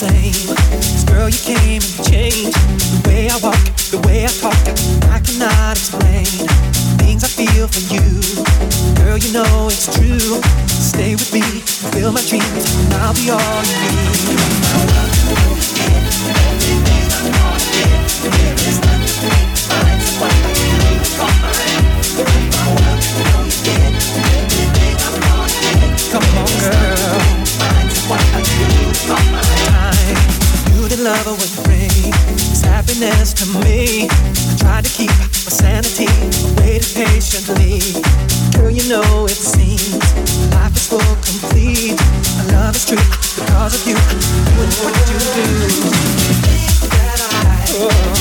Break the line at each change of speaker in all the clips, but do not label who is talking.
same. Cause girl, you came and you changed the way I walk, the way I talk. I cannot explain things I feel for you. Girl, you know it's true. Stay with me, fulfill my dreams, and I'll be all you need. madness to me. I tried to keep my sanity, I waited patiently. Girl, you know it seems life is full complete. I love is true because of you. You know what you do. That I. Oh.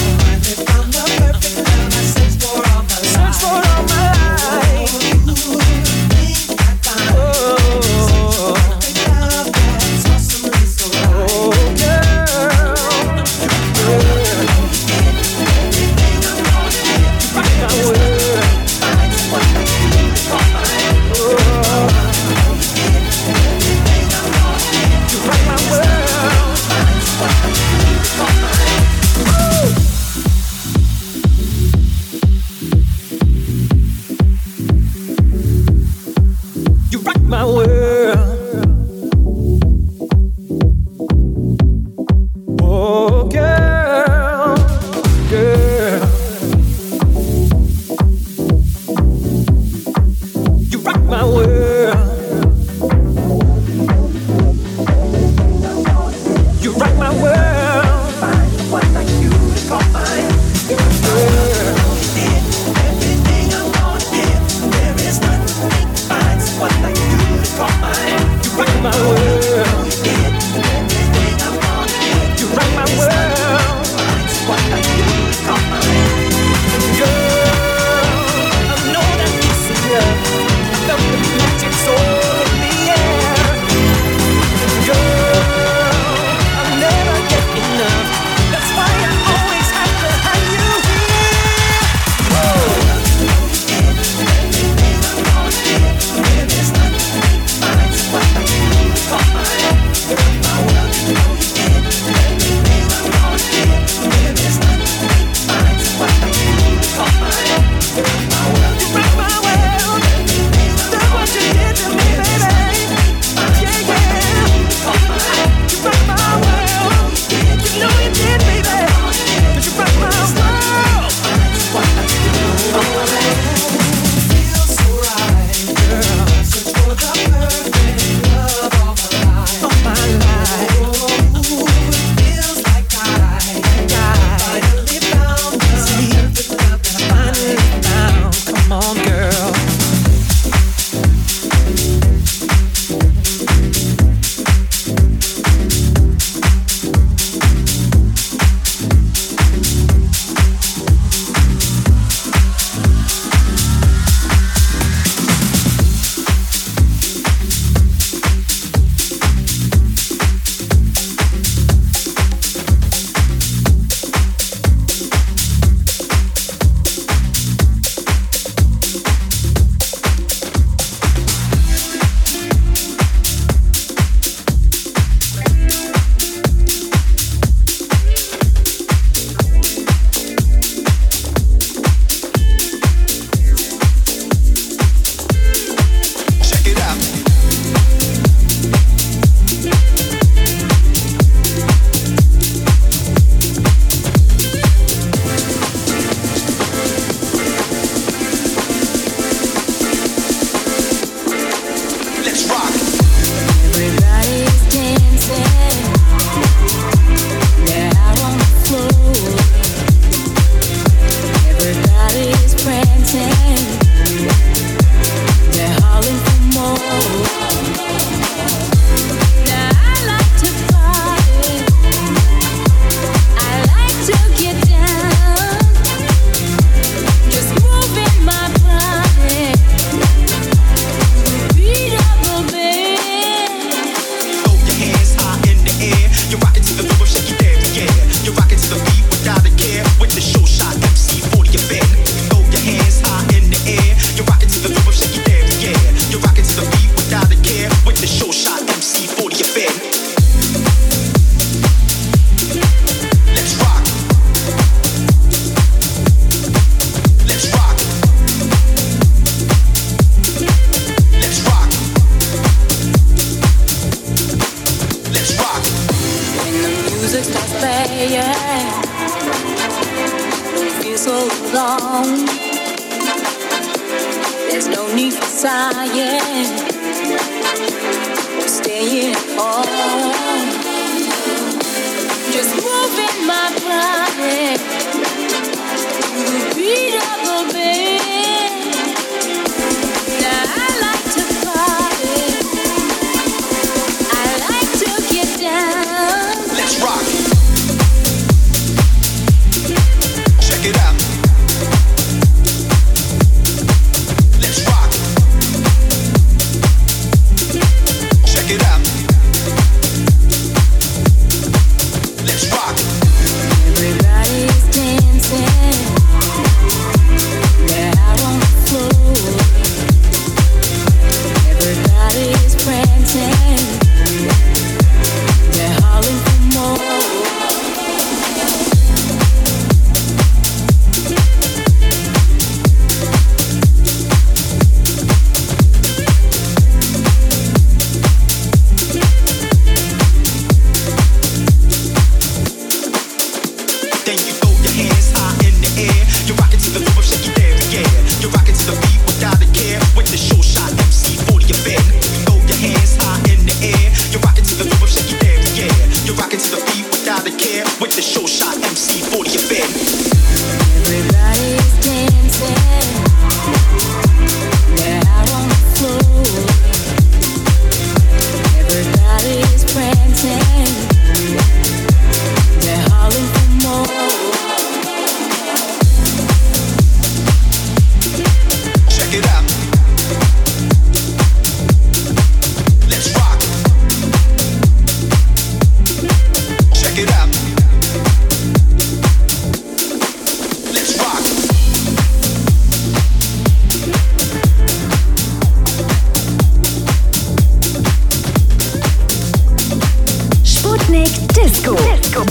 Disco. Disco.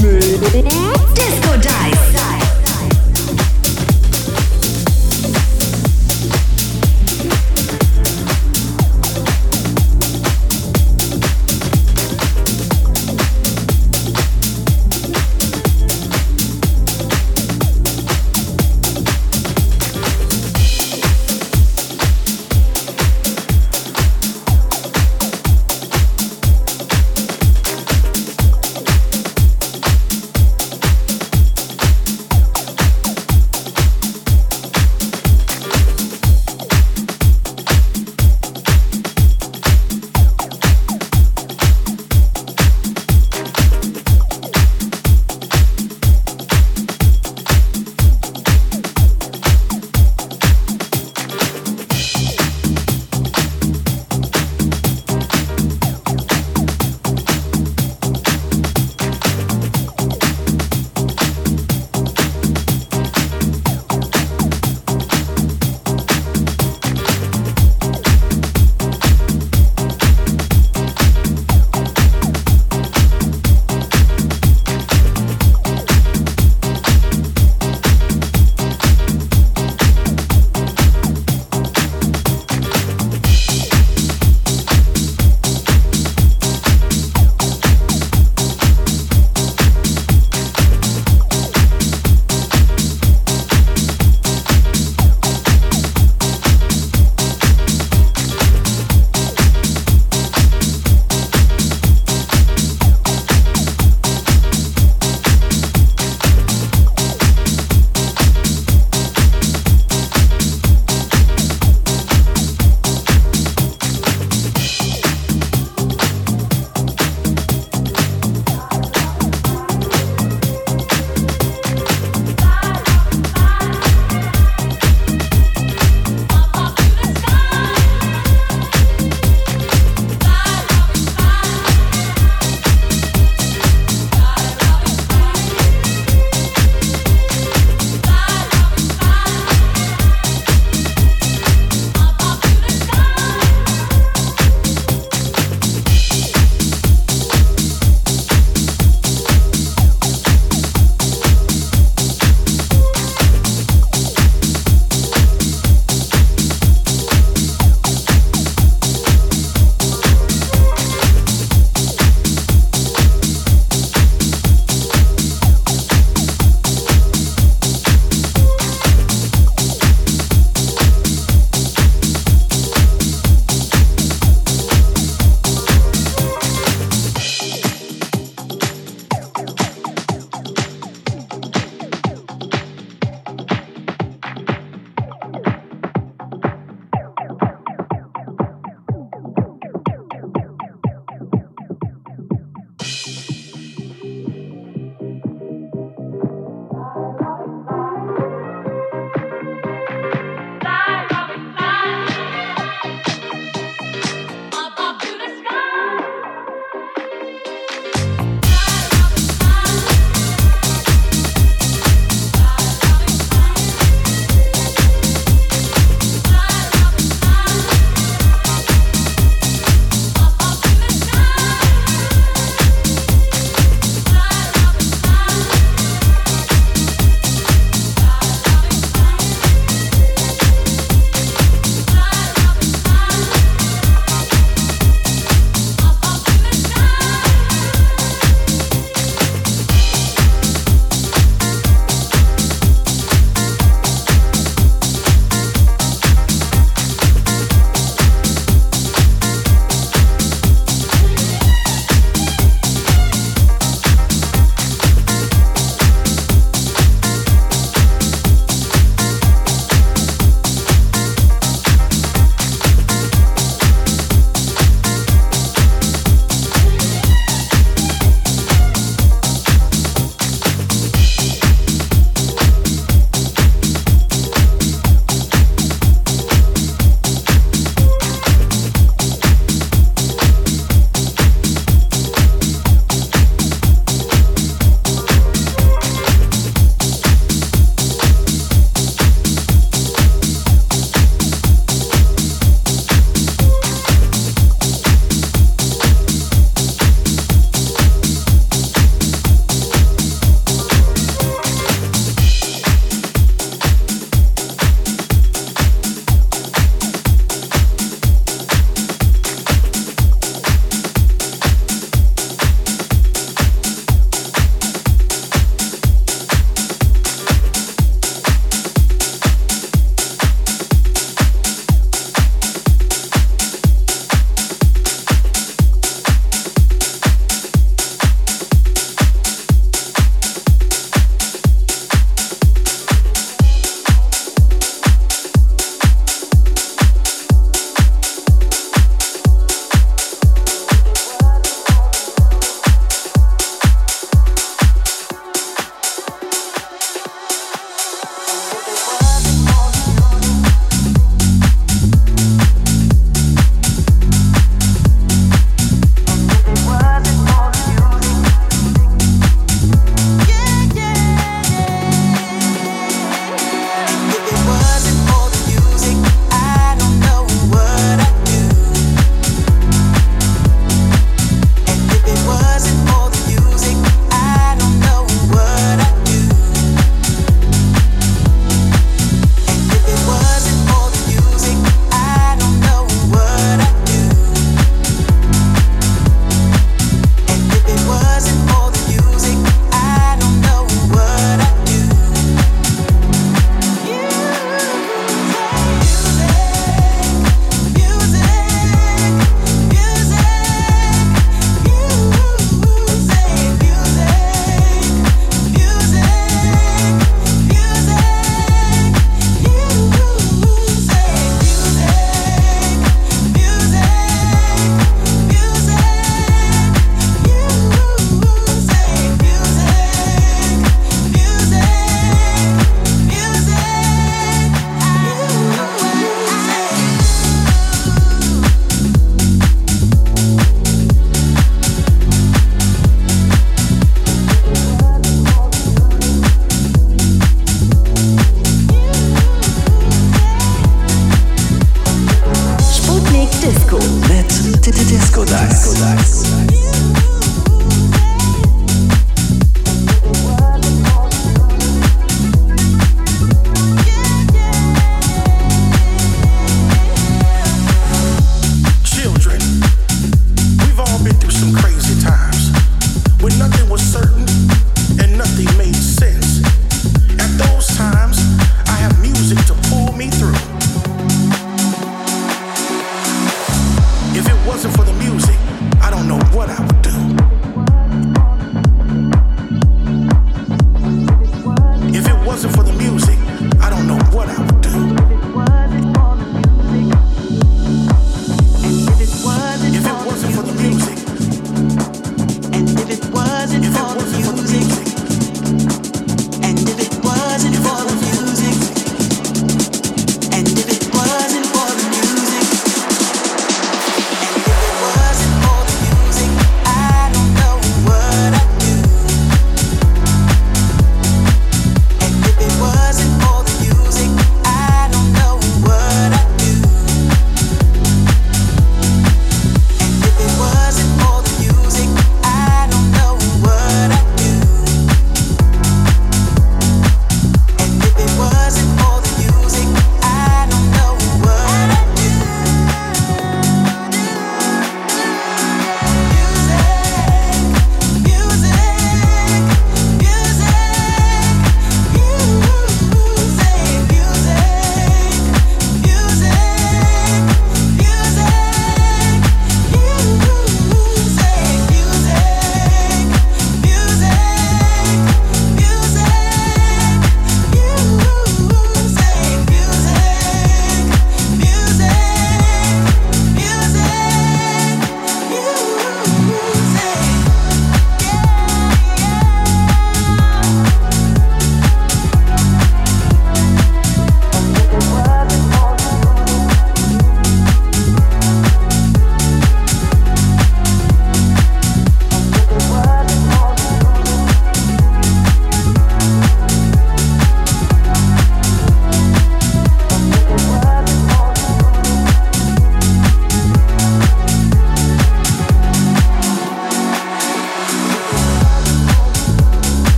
Disco Dice.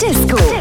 Disco.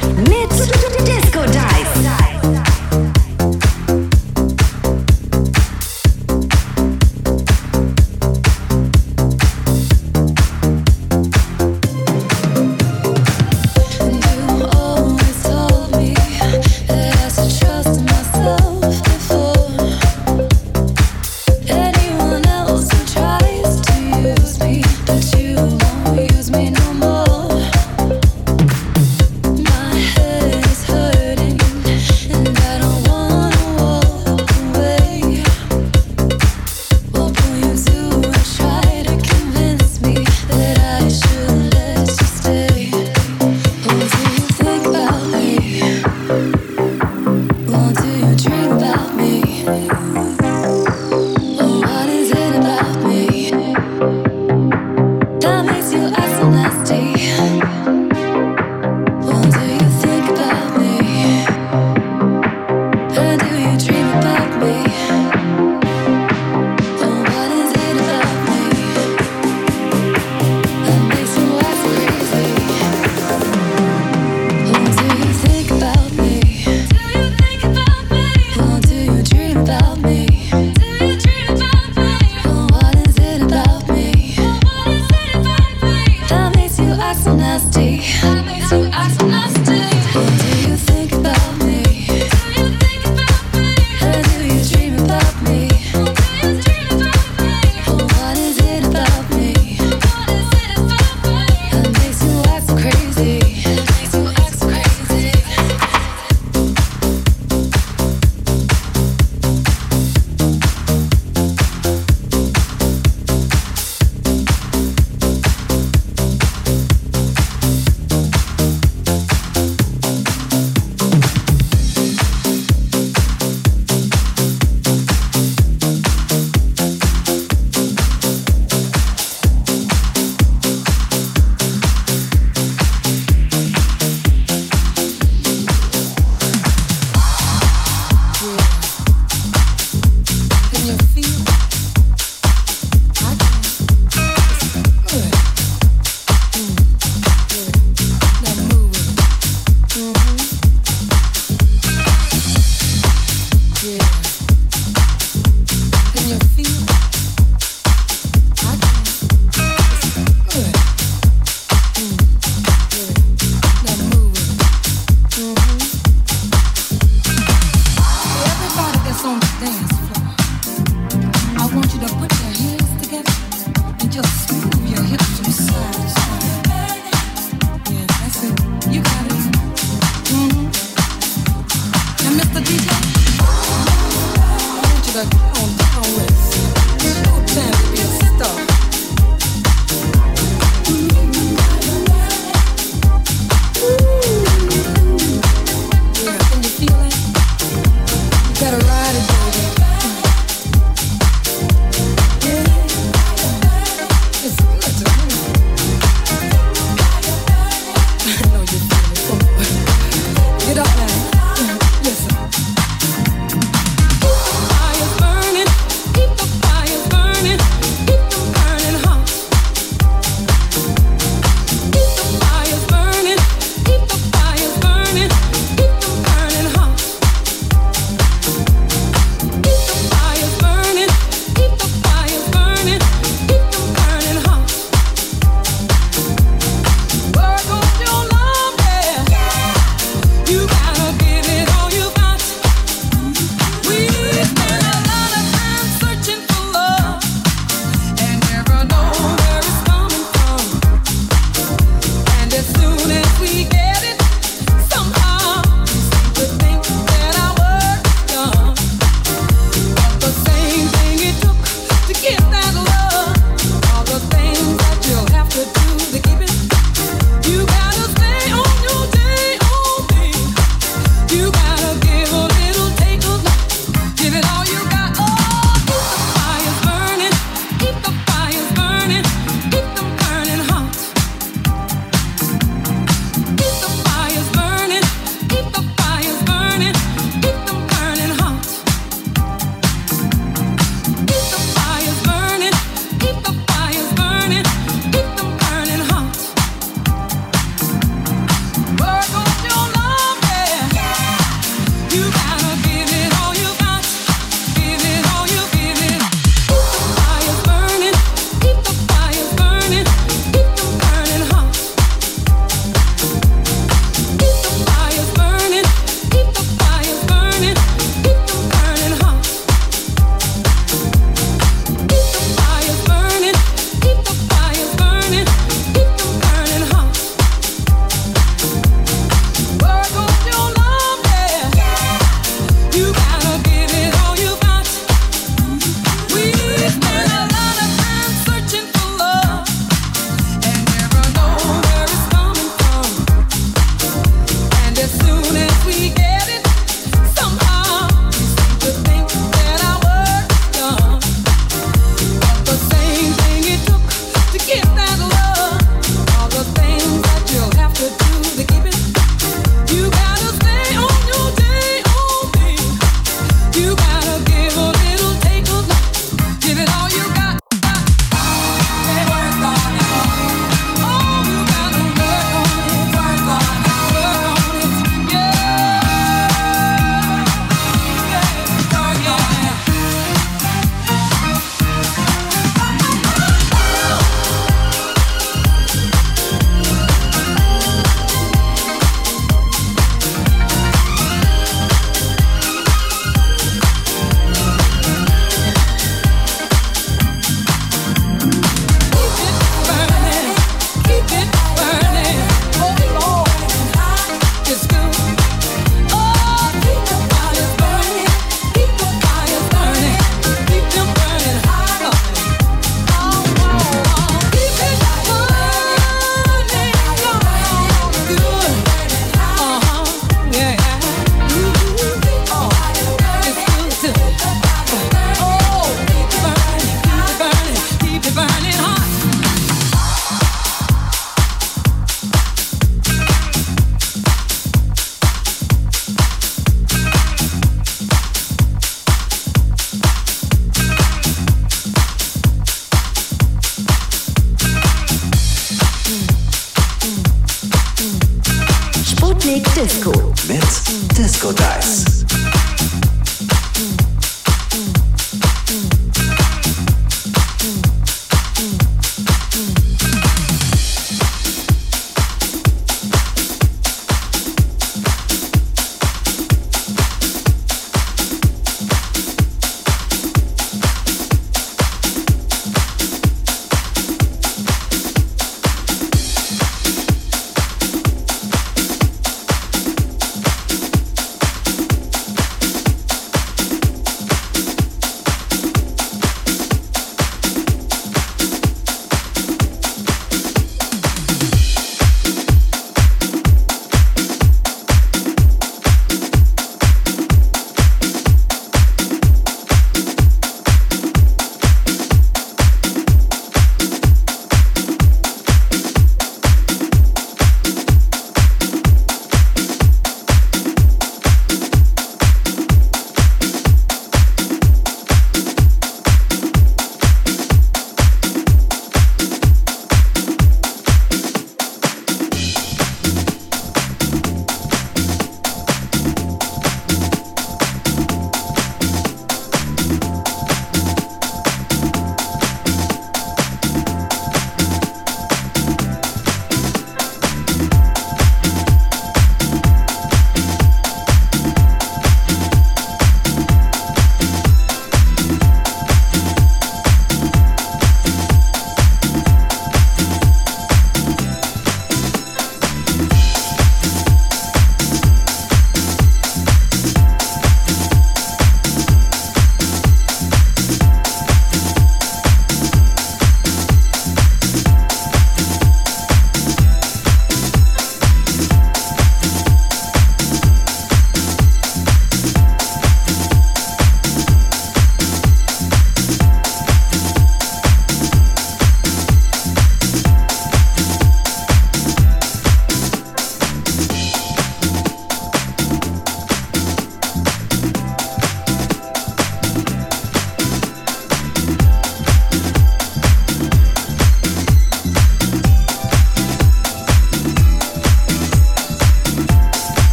Sputnik Disco. Mit Disco Dice.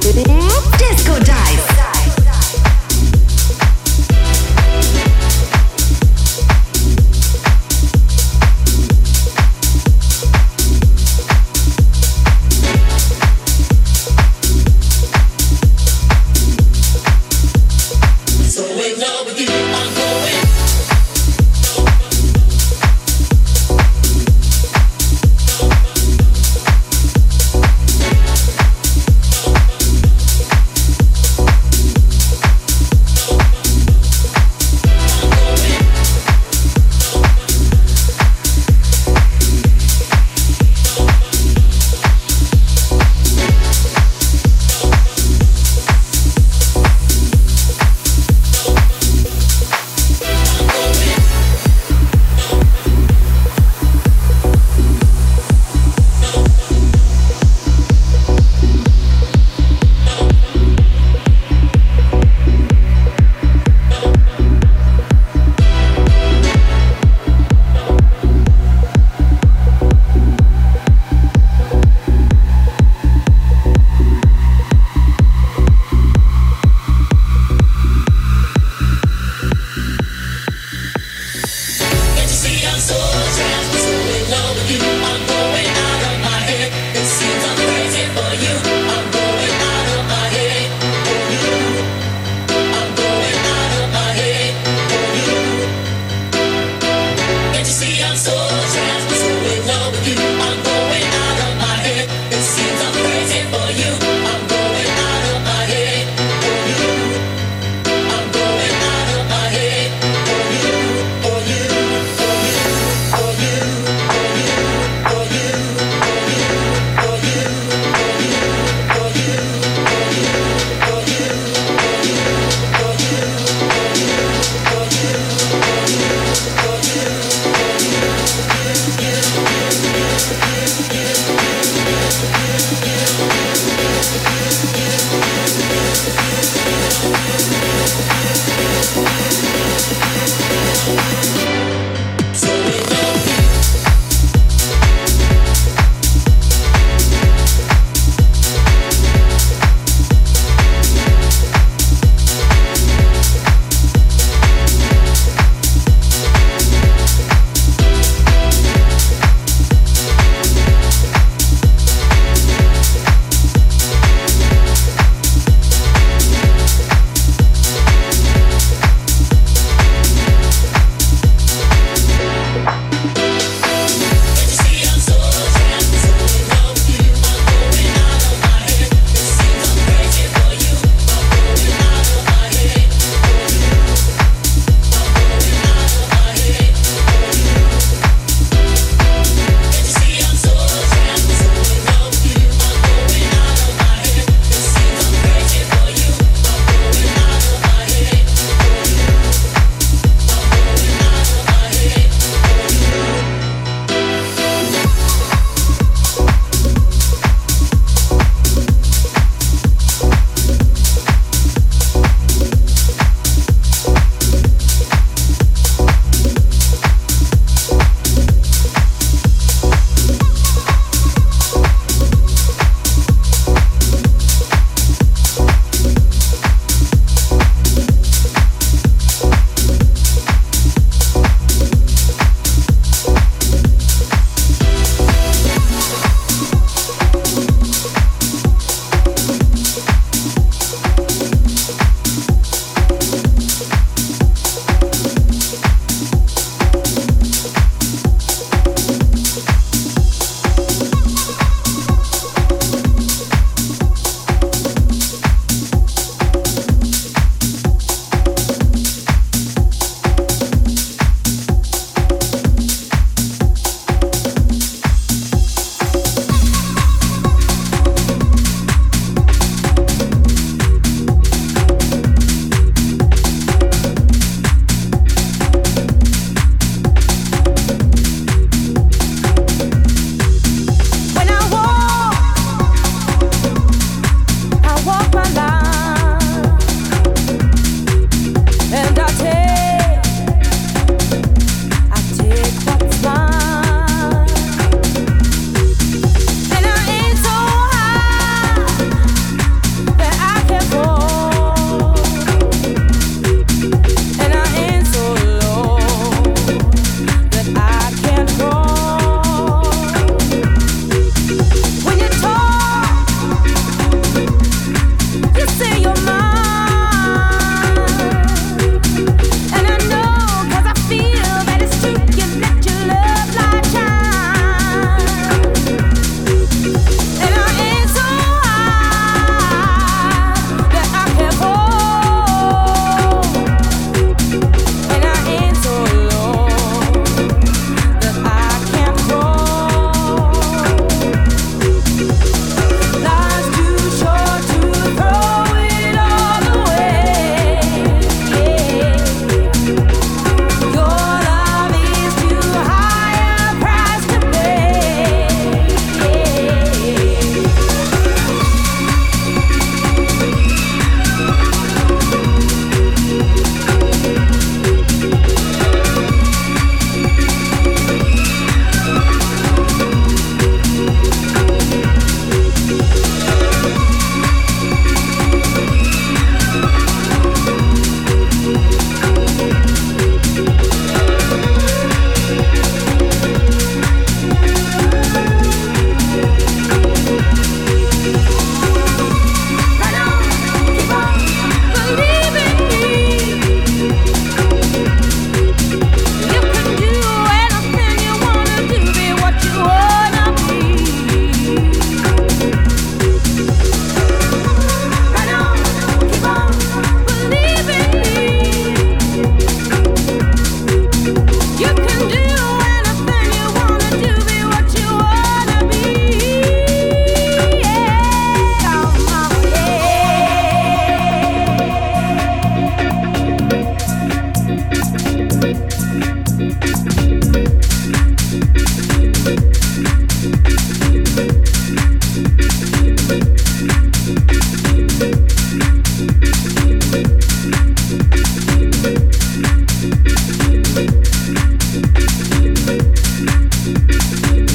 baby.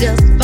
just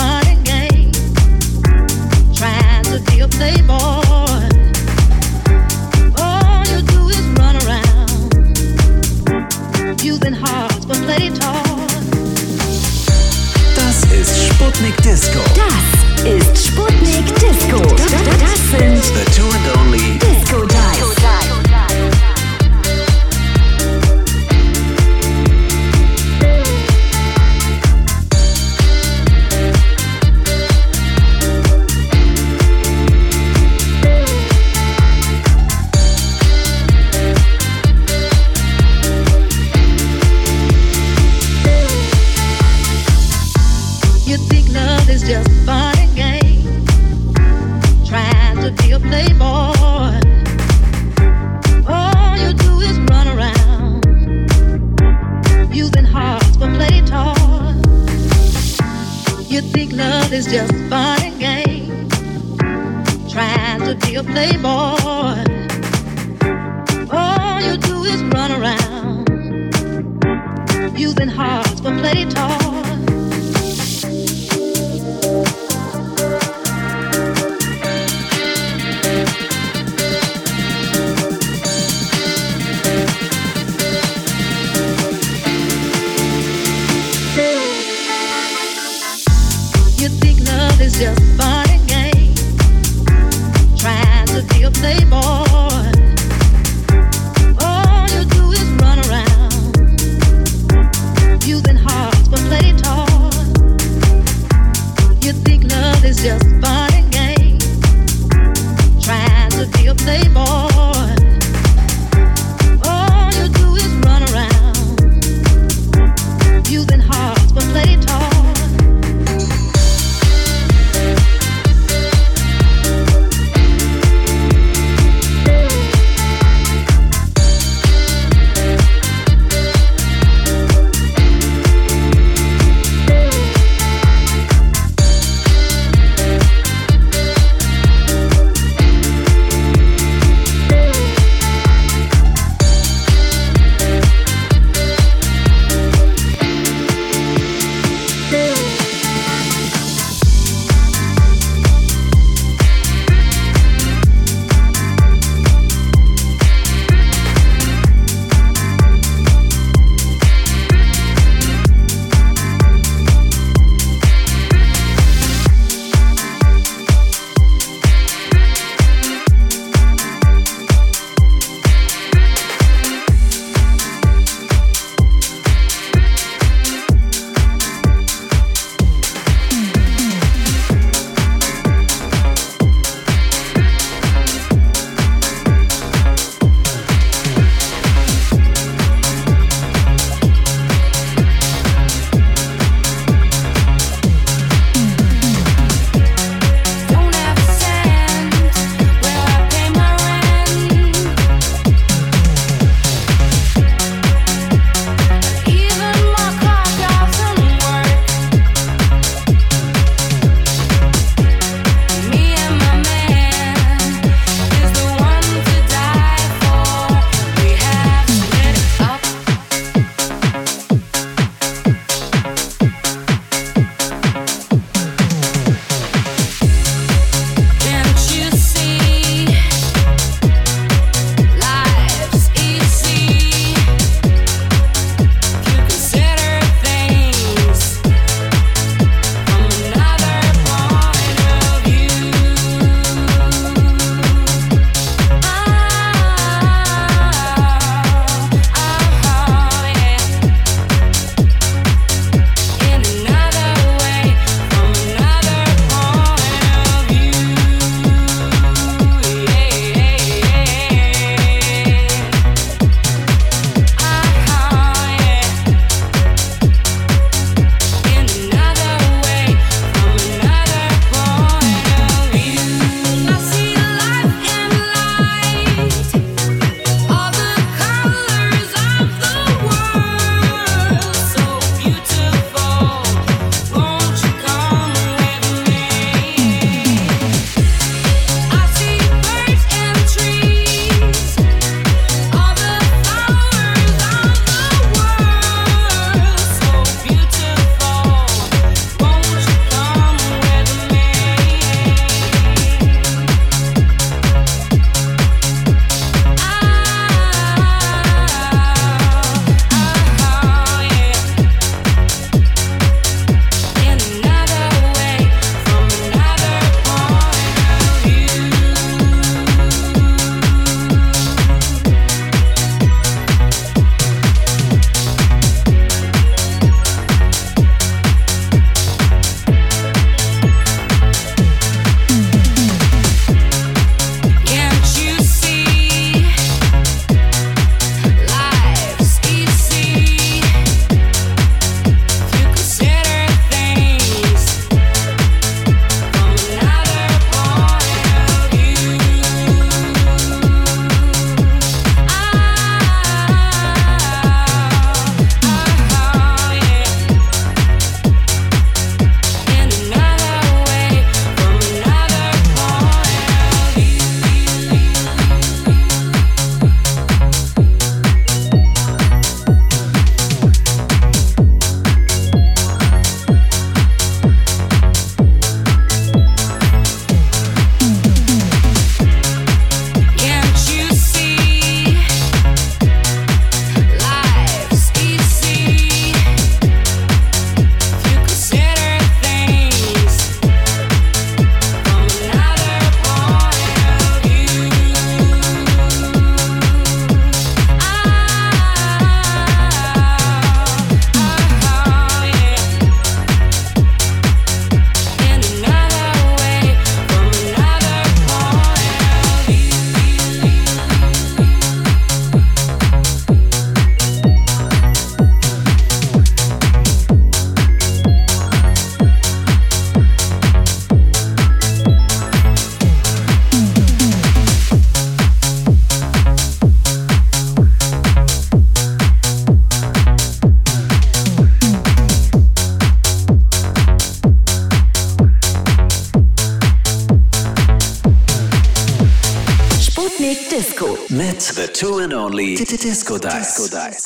Two
and Disco
Dice.